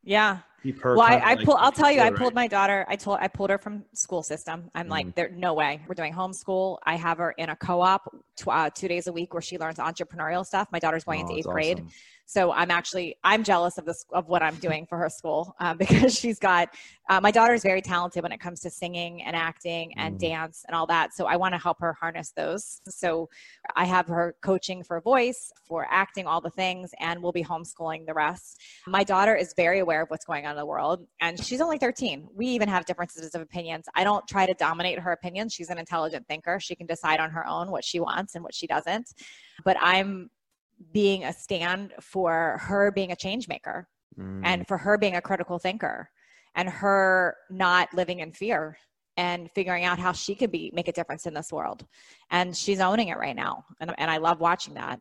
Yeah. Well, I, I like pull. I'll tell you, I right? pulled my daughter. I told I pulled her from school system. I'm Mm. like, there, no way. We're doing homeschool. I have her in a co-op tw- uh, two days a week where she learns entrepreneurial stuff. My daughter's going Oh, into eighth grade. So I'm actually I'm jealous of this of what I'm doing for her school uh, because she's got uh, my daughter's very talented when it comes to singing and acting and Mm. dance and all that. So I want to help her harness those. So I have her coaching for voice, for acting, all the things, and we'll be homeschooling the rest. My daughter is very aware of what's going on in the world, and she's only 13. We even have differences of opinions. I don't try to dominate her opinions. She's an intelligent thinker. She can decide on her own what she wants and what she doesn't. But I'm being a stand for her being a change maker Mm. and for her being a critical thinker and her not living in fear and figuring out how she could be make a difference in this world and she's owning it right now and, and i love watching that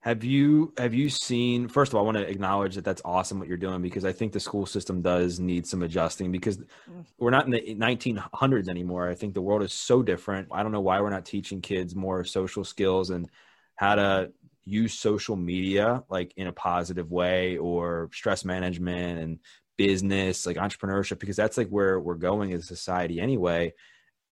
Have you have you seen? First of all, I want to acknowledge that that's awesome what you're doing because I think the school system does need some adjusting because Mm. we're not in the 1900s anymore. I think the world is so different. I don't know why we're not teaching kids more social skills and how to use social media like in a positive way or stress management and business like entrepreneurship because that's like where we're going as a society anyway.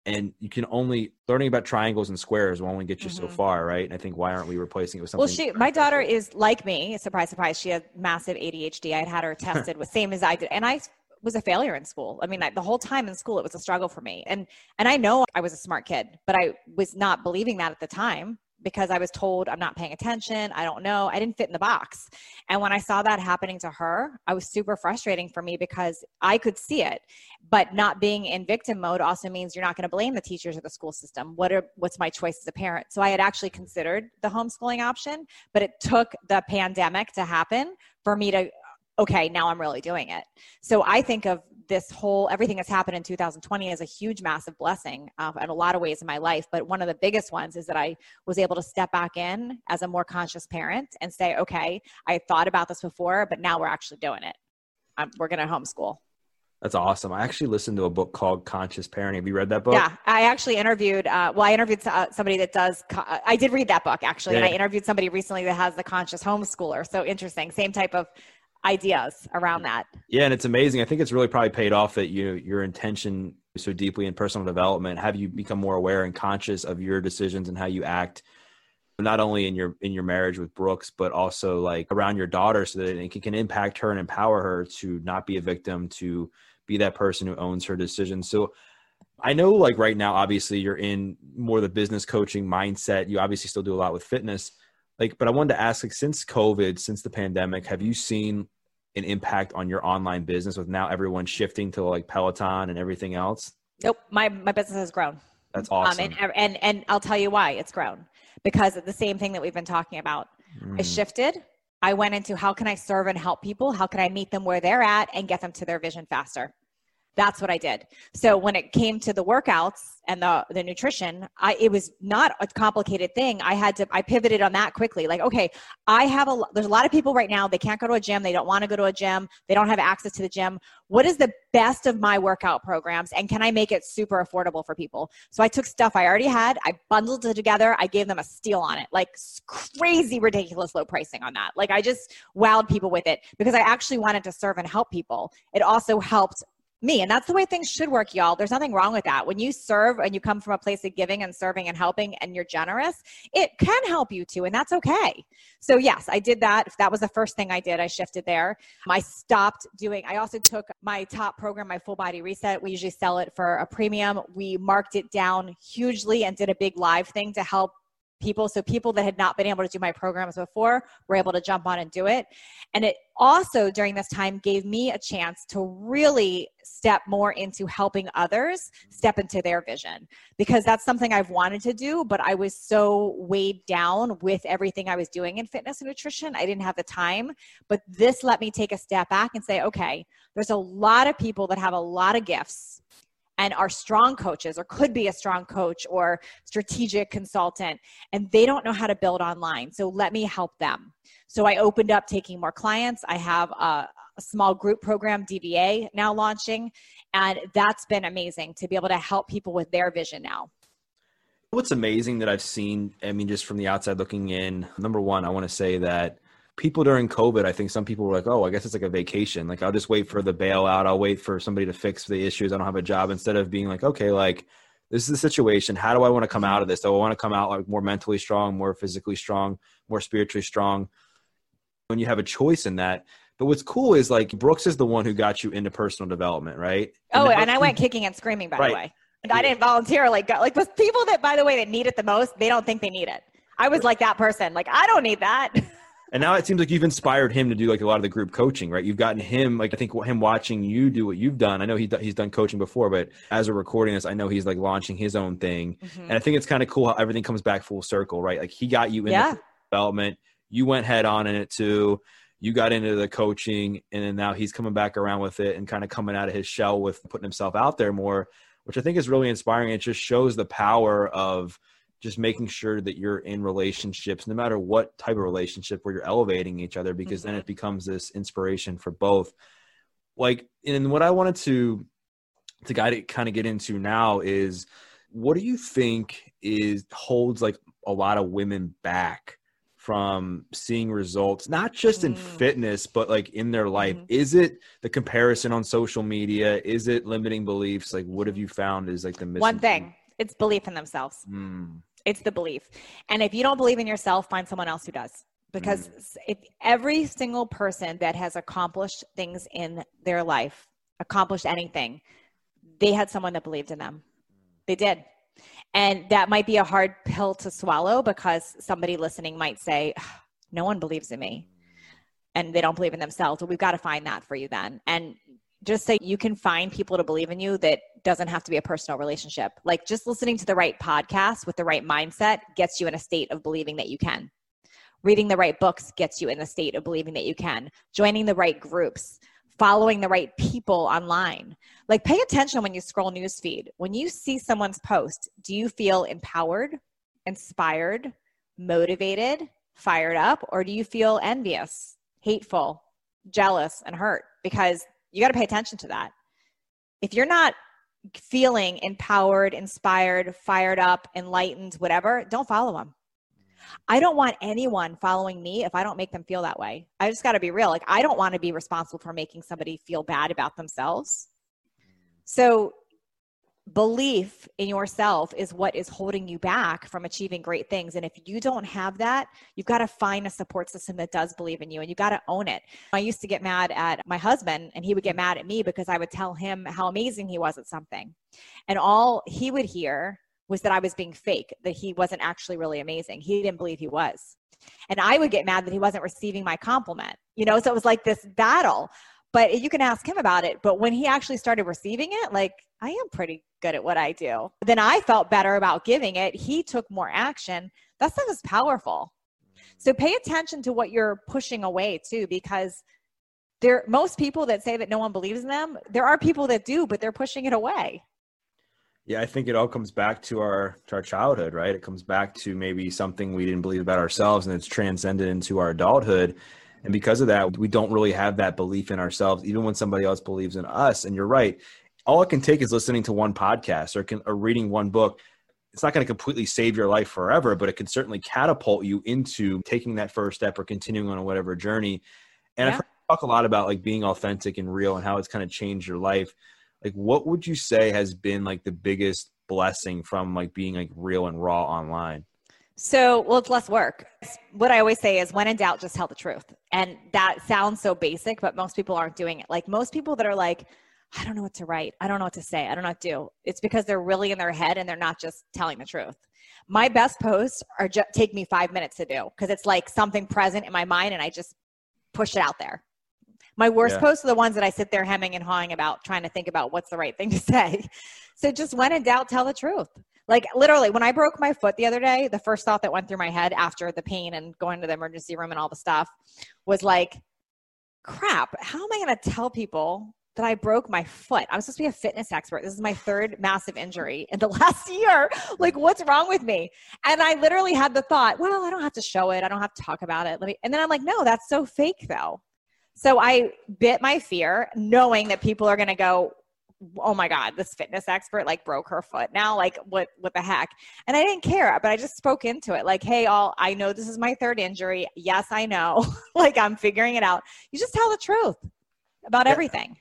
And you can only learning about triangles and squares will only get you so Mhm. far right? And i think why aren't we replacing it with something well she my daughter is like me. Surprise surprise. She had massive adhd i had had her tested with same as i did. And i was a failure in school. I mean I, the whole time in school it was a struggle for me. And and i know i was a smart kid but i was not believing that at the time because I was told I'm not paying attention. I don't know. I didn't fit in the box. And when I saw that happening to her, I was super frustrating for me because I could see it. But not being in victim mode also means you're not going to blame the teachers or the school system. What are what's my choice as a parent? So I had actually considered the homeschooling option, but it took the pandemic to happen for me to okay, now I'm really doing it. So I think of this whole everything that's happened in 2020 is a huge, massive blessing uh, in a lot of ways in my life. But one of the biggest ones is that I was able to step back in as a more conscious parent and say, okay, I thought about this before, but now we're actually doing it. Um, we're going to homeschool. That's awesome. I actually listened to a book called Conscious Parenting. Have you read that book? Yeah, I actually interviewed. Uh, well, I interviewed uh, somebody that does. Co- I did read that book actually, and I interviewed somebody recently that has the conscious homeschooler. So interesting. Same type of ideas around that. Yeah, and it's amazing. I think it's really probably paid off that you your intention so deeply in personal development. Have you become more aware and conscious of your decisions and how you act, not only in your in your marriage with Brooks, but also like around your daughter, so that it can, impact her and empower her to not be a victim, to be that person who owns her decisions. So. I know, like right now, obviously you're in more the business coaching mindset. You obviously still do a lot with fitness, like. But I wanted to ask, like, since COVID, since the pandemic, have you seen an impact on your online business with now everyone shifting to like Peloton and everything else? Nope, my my business has grown. That's awesome. Um, and, and and I'll tell you why it's grown because of the same thing that we've been talking about. I Mm. shifted. I went into how can I serve and help people? How can I meet them where they're at and get them to their vision faster? That's what I did. So when it came to the workouts and the the nutrition, I it was not a complicated thing. I had to I pivoted on that quickly. Like, okay, I have a there's a lot of people right now they can't go to a gym, they don't want to go to a gym, they don't have access to the gym. What is the best of my workout programs and can I make it super affordable for people? So I took stuff I already had, I bundled it together, I gave them a steal on it. Like crazy ridiculous low pricing on that. Like I just wowed people with it because I actually wanted to serve and help people. It also helped me. And that's the way things should work, y'all. There's nothing wrong with that. When you serve and you come from a place of giving and serving and helping and you're generous, it can help you too. And that's okay. So, yes, I did that. That was the first thing I did. I shifted there. I stopped doing, I also took my top program, my full body reset. We usually sell it for a premium. We marked it down hugely and did a big live thing to help people. So people that had not been able to do my programs before were able to jump on and do it. And it also during this time gave me a chance to really step more into helping others step into their vision because that's something I've wanted to do, but I was so weighed down with everything I was doing in fitness and nutrition. I didn't have the time. But this let me take a step back and say, okay, there's a lot of people that have a lot of gifts and are strong coaches or could be a strong coach or strategic consultant and they don't know how to build online. So let me help them. So i opened up taking more clients. I have a, a small group program DVA now launching and that's been amazing to be able to help people with their vision now. What's amazing that i've seen i mean just from the outside looking in number one i want to say that people during COVID, I think some people were like, oh, I guess it's like a vacation. Like, I'll just wait for the bailout. I'll wait for somebody to fix the issues. I don't have a job instead of being like, okay, like, this is the situation. How do I want to come out of this? Do I want to come out like more mentally strong, more physically strong, more spiritually strong? When you have a choice in that. But what's cool is like Brooks is the one who got you into personal development, right? Oh, and I went kicking and screaming, by right. the way. And I didn't voluntarily go. Like, the people that, by the way, that need it the most, they don't think they need it. I was like that person. Like, I don't need that. And now it seems like you've inspired him to do like a lot of the group coaching, right? You've gotten him, like I think him watching you do what you've done. I know he he's done coaching before, but as we're recording this, I know he's like launching his own thing. Mm-hmm. And I think it's kind of cool how everything comes back full circle, right? Like he got you in yeah. development, you went head on in it too. You got into the coaching, and then now he's coming back around with it and kind of coming out of his shell with putting himself out there more, which I think is really inspiring. It just shows the power of just making sure that you're in relationships no matter what type of relationship where you're elevating each other because mm-hmm. then it becomes this inspiration for both like and what i wanted to to guide it kind of get into now is what do you think is holds like a lot of women back from seeing results not just in mm. fitness but like in their life mm-hmm. is it the comparison on social media is it limiting beliefs like what have you found is like the one thing it's belief in themselves mm. It's the belief. And if you don't believe in yourself, find someone else who does. Because mm. if every single person that has accomplished things in their life, accomplished anything, they had someone that believed in them. They did. And that might be a hard pill to swallow because somebody listening might say, No one believes in me. And they don't believe in themselves. Well, we've got to find that for you then. And just say you can find people to believe in you that doesn't have to be a personal relationship. Like just listening to the right podcast with the right mindset gets you in a state of believing that you can. Reading the right books gets you in the state of believing that you can. Joining the right groups, following the right people online. Like pay attention when you scroll newsfeed. When you see someone's post, do you feel empowered, inspired, motivated, fired up, or do you feel envious, hateful, jealous, and hurt? Because you got to pay attention to that. If you're not feeling empowered, inspired, fired up, enlightened, whatever, don't follow them. I don't want anyone following me if I don't make them feel that way. I just got to be real. Like, I don't want to be responsible for making somebody feel bad about themselves. So, belief in yourself is what is holding you back from achieving great things. And if you don't have that, you've got to find a support system that does believe in you and you got to own it. I used to get mad at my husband and he would get mad at me because I would tell him how amazing he was at something. And all he would hear was that I was being fake, that he wasn't actually really amazing. He didn't believe he was. And I would get mad that he wasn't receiving my compliment. You know, so it was like this battle but you can ask him about it. But when he actually started receiving it, like, I am pretty good at what I do. Then I felt better about giving it. He took more action. That stuff is powerful. So pay attention to what you're pushing away too, because there most people that say that no one believes in them there are people that do but they're pushing it away yeah i think it all comes back to our to our childhood right it comes back to maybe something we didn't believe about ourselves and it's transcended into our adulthood and because of that we don't really have that belief in ourselves even when somebody else believes in us. And you're right. All it can take is listening to one podcast or, can, or reading one book. It's not going to completely save your life forever but it can certainly catapult you into taking that first step or continuing on whatever journey. And yeah. i've talk a lot about like being authentic and real and how it's kind of changed your life. Like what would you say has been like the biggest blessing from like being like real and raw online so well it's less work. What i always say is when in doubt just tell the truth. And that sounds so basic but most people aren't doing it. Like most people that are like i don't know what to write. I don't know what to say. I don't know what to do. It's because they're really in their head and they're not just telling the truth. My best posts are just take me five minutes to do because it's like something present in my mind and i just push it out there. My worst yeah. posts are the ones that I sit there hemming and hawing about, trying to think about what's the right thing to say. So just when in doubt, tell the truth. Like literally, when I broke my foot the other day, the first thought that went through my head after the pain and going to the emergency room and all the stuff was like, crap, how am I going to tell people that I broke my foot. I'm supposed to be a fitness expert. This is my third massive injury in the last year. Like, what's wrong with me? And I literally had the thought, well, I don't have to show it. I don't have to talk about it. Let me, and then I'm like, no, that's so fake though. So I bit my fear, knowing that people are going to go, oh my god this fitness expert like broke her foot. Now like what what the heck? And i didn't care but i just spoke into it like hey all i know this is my third injury. Yes i know. Like i'm figuring it out. You just tell the truth about yeah. everything.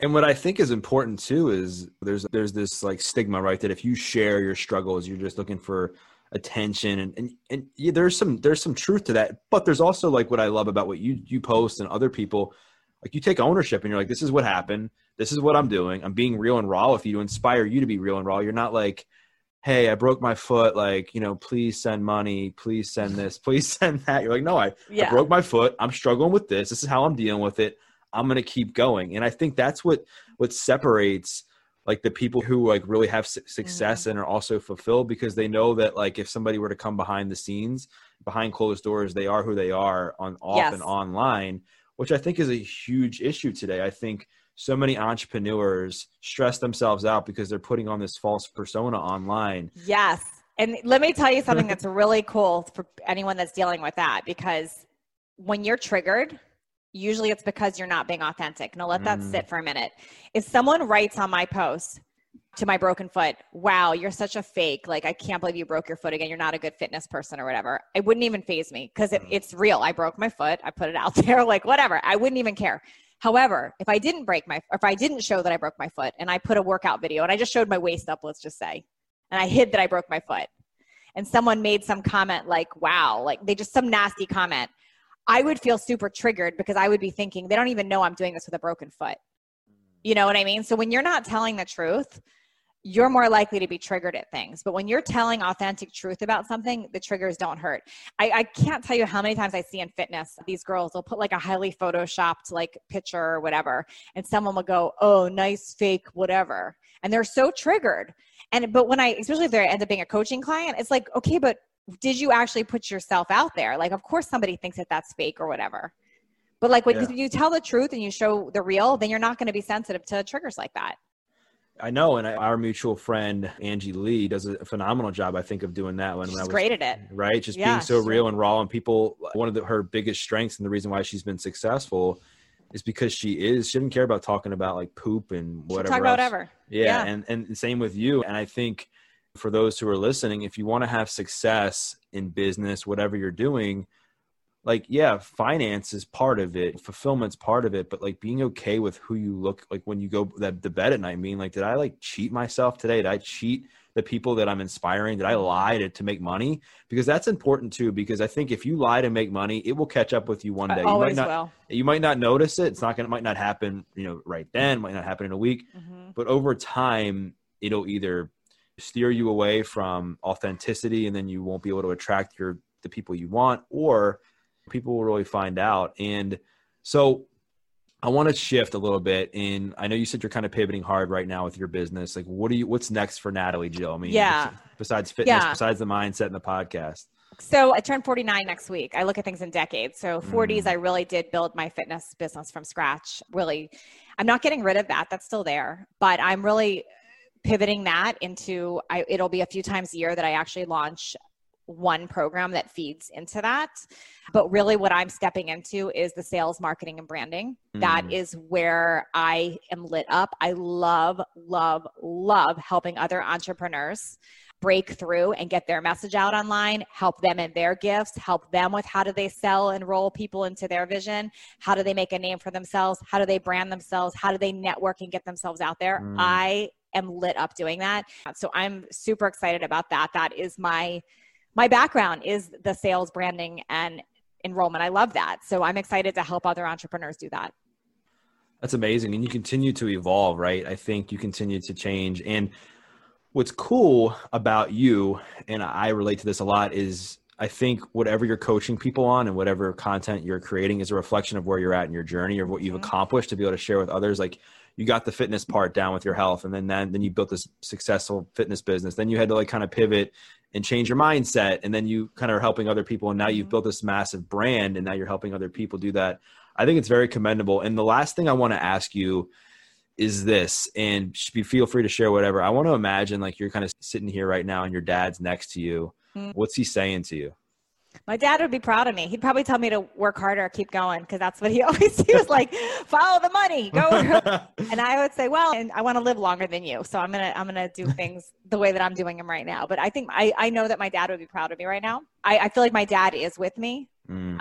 And what i think is important too is there's there's this like stigma right that if you share your struggles you're just looking for attention. And and, and yeah, there's some there's some truth to that. But there's also like what i love about what you you post and other people like you take ownership and you're like this is what happened. This is what i'm doing. I'm being real and raw with you to inspire you to be real and raw. You're not like hey i broke my foot. Like you know please send money. Please send this. Please send that you're like no i, yeah. I broke my foot. I'm struggling with this. This is how i'm dealing with it. I'm going to keep going. And i think that's what what separates like the people who like really have su- success mm-hmm. and are also fulfilled because they know that like if somebody were to come behind the scenes behind closed doors they are who they are on off yes. and online which i think is a huge issue today i think so many entrepreneurs stress themselves out because they're putting on this false persona online yes and let me tell you something that's really cool for anyone that's dealing with that because when you're triggered usually it's because you're not being authentic. Now let that mm. sit for a minute. If someone writes on my post to my broken foot, wow, you're such a fake. Like, I can't believe you broke your foot again. You're not a good fitness person or whatever. It wouldn't even phase me because it, mm. it's real. I broke my foot. I put it out there, like, whatever. I wouldn't even care. However, if I didn't break my, if I didn't show that I broke my foot and I put a workout video and I just showed my waist up, let's just say, and I hid that I broke my foot, and someone made some comment like, wow, like they just some nasty comment, I would feel super triggered because I would be thinking, they don't even know I'm doing this with a broken foot. You know what I mean? So when you're not telling the truth, you're more likely to be triggered at things. But when you're telling authentic truth about something, the triggers don't hurt. I, I, can't tell you how many times I see in fitness these girls will put like a highly photoshopped like picture or whatever, and someone will go, "Oh, nice fake whatever," and they're so triggered. And but when I, especially if they end up being a coaching client, it's like, okay, but did you actually put yourself out there? Like, of course, somebody thinks that that's fake or whatever. But like, when yeah. you tell the truth and you show the real, then you're not going to be sensitive to triggers like that. I know, and our mutual friend Angie Lee does a phenomenal job, I think, of doing that. When, she's when I was, great at it, right? Just yeah, being so real and raw, and people. One of the, her biggest strengths and the reason why she's been successful is because she is. She didn't care about talking about like poop and whatever. Talk about whatever. Yeah, yeah, and and same with you. And I think for those who are listening, if you want to have success in business, whatever you're doing, like yeah, finance is part of it, fulfillment's part of it, but like being okay with who you look like when you go that the bed at night, being like, did I like cheat myself today? Did I cheat the people that I'm inspiring? Did I lie to, to make money? Because that's important too. Because I think if you lie to make money, it will catch up with you one day. You always might not, will. You might not notice it. It's not gonna might not happen, you know, right then, might not happen in a week. Mm-hmm. But over time, it'll either steer you away from authenticity and then you won't be able to attract your the people you want or people will really find out and so i want to shift a little bit and i know you said you're kind of pivoting hard right now with your business like what do you what's next for natalie jill i mean yeah besides fitness yeah. besides the mindset and the podcast So I turned 49 next week. I look at things in decades. So 40s, Mm. I really did build my fitness business from scratch. Really, I'm not getting rid of that. That's still there, but I'm really pivoting that into. I, it'll be a few times a year that I actually launch one program that feeds into that. But really, what I'm stepping into is the sales, marketing, and branding. That Mm. is where I am lit up. I love, love, love helping other entrepreneurs break through and get their message out online, help them in their gifts, help them with how do they sell and roll people into their vision, how do they make a name for themselves, how do they brand themselves, how do they network and get themselves out there. Mm. I am lit up doing that. So I'm super excited about that. That is my my background is the sales branding and enrollment. I love that. So I'm excited to help other entrepreneurs do that. That's amazing. And you continue to evolve, right? I think you continue to change. And what's cool about you, and I relate to this a lot, is I think whatever you're coaching people on and whatever content you're creating is a reflection of where you're at in your journey or what you've Mhm. accomplished to be able to share with others. Like you got the fitness part down with your health, and then then, then you built this successful fitness business. Then you had to like kind of pivot and change your mindset, and then you kind of are helping other people. And now you've built this massive brand, and now you're helping other people do that. I think it's very commendable. And the last thing I want to ask you is this, and be- feel free to share whatever. I want to imagine like you're kind of sitting here right now, and your dad's next to you. Mhm. What's he saying to you? My dad would be proud of me. He'd probably tell me to work harder, keep going, because that's what he always he was like, follow the money, go. and I would say, well, and I want to live longer than you, so I'm gonna I'm gonna do things the way that I'm doing them right now. But I think I I know that my dad would be proud of me right now. I, I feel like my dad is with me Mm,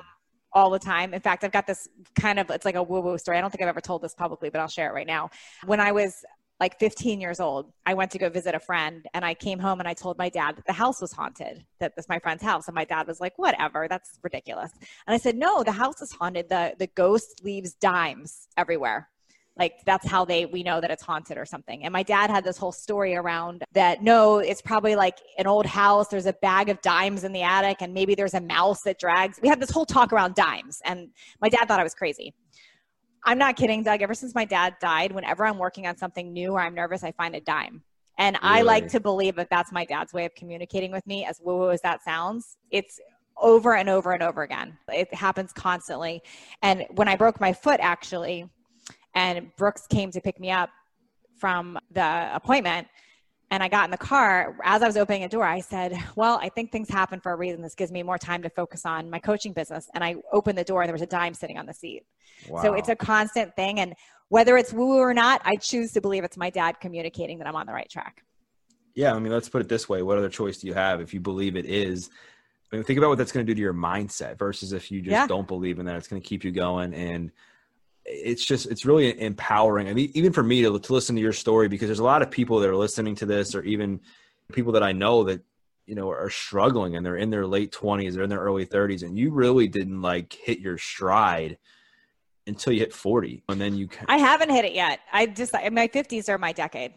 all the time. In fact, I've got this kind of it's like a woo woo story. I don't think I've ever told this publicly, but I'll share it right now. When I was like 15 years old, I went to go visit a friend and I came home and I told my dad that the house was haunted, that this my friend's house. And my dad was like, whatever, that's ridiculous. And I said, no, the house is haunted. The, the ghost leaves dimes everywhere. Like that's how they, we know that it's haunted or something. And my dad had this whole story around that. No, it's probably like an old house. There's a bag of dimes in the attic and maybe there's a mouse that drags. We had this whole talk around dimes and my dad thought I was crazy. I'm not kidding, Doug. Ever since my dad died, whenever I'm working on something new or I'm nervous, I find a dime. And I like to believe that that's my dad's way of communicating with me, as woo woo as that sounds. It's over and over and over again. It happens constantly. And when I broke my foot, actually, and Brooks came to pick me up from the appointment, and I got in the car, as I was opening a door, I said, Well, I think things happen for a reason. This gives me more time to focus on my coaching business. And I opened the door, and there was a dime sitting on the seat. Wow. So it's a constant thing. And whether it's woo or not, I choose to believe it's my dad communicating that I'm on the right track. Yeah, I mean, let's put it this way: what other choice do you have if you believe it is? I mean, think about what that's going to do to your mindset versus if you just Yeah. don't believe in that, it's going to keep you going. And it's just, it's really empowering. I mean, even for me to, to listen to your story, because there's a lot of people that are listening to this, or even people that I know that, you know, are struggling and they're in their late 20s, they're in their early 30s, and you really didn't like hit your stride until you hit 40. And then you, Can- I haven't hit it yet. I just, my 50s are my decade.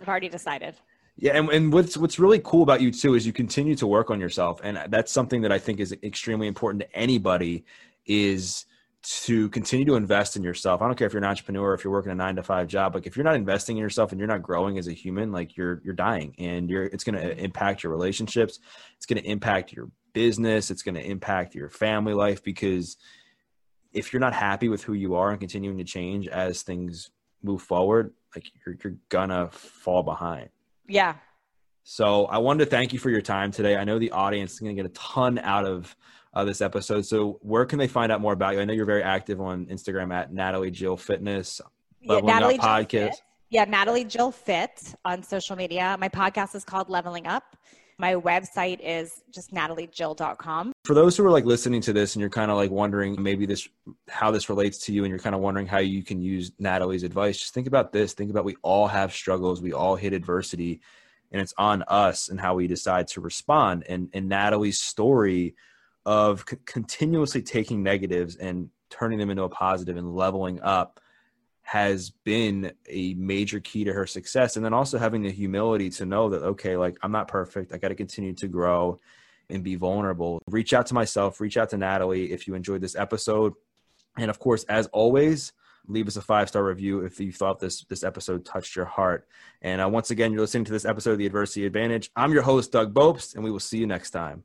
I've already decided. Yeah, and, and what's what's really cool about you too is you continue to work on yourself, and that's something that I think is extremely important to anybody is to continue to invest in yourself. I don't care if you're an entrepreneur, if you're working a nine to five job, like if you're not investing in yourself and you're not growing as a human, like you're you're dying, and you're it's going to impact your relationships, it's going to impact your business, it's going to impact your family life because if you're not happy with who you are and continuing to change as things move forward, like you're you're gonna fall behind. Yeah. So I wanted to thank you for your time today. I know the audience is going to get a ton out of uh, this episode. So where can they find out more about you? I know you're very active on Instagram at Natalie Jill Fitness. yeah Natalie Jill podcast. Fit. Yeah, Natalie Jill Fit on social media. My podcast is called Leveling Up. My website is just nataliejill.com. For those who are like listening to this and you're kind of like wondering maybe this how this relates to you and you're kind of wondering how you can use Natalie's advice, just think about this. Think about we all have struggles, we all hit adversity, and it's on us and how we decide to respond. And and Natalie's story of c- continuously taking negatives and turning them into a positive and leveling up has been a major key to her success. And then also having the humility to know that okay like i'm not perfect. I got to continue to grow and be vulnerable. Reach out to myself reach out to natalie if you enjoyed this episode. And of course as always leave us a five star review if you thought this this episode touched your heart. And uh, once again you're listening to this episode of the adversity advantage. I'm your host doug bopst and we will see you next time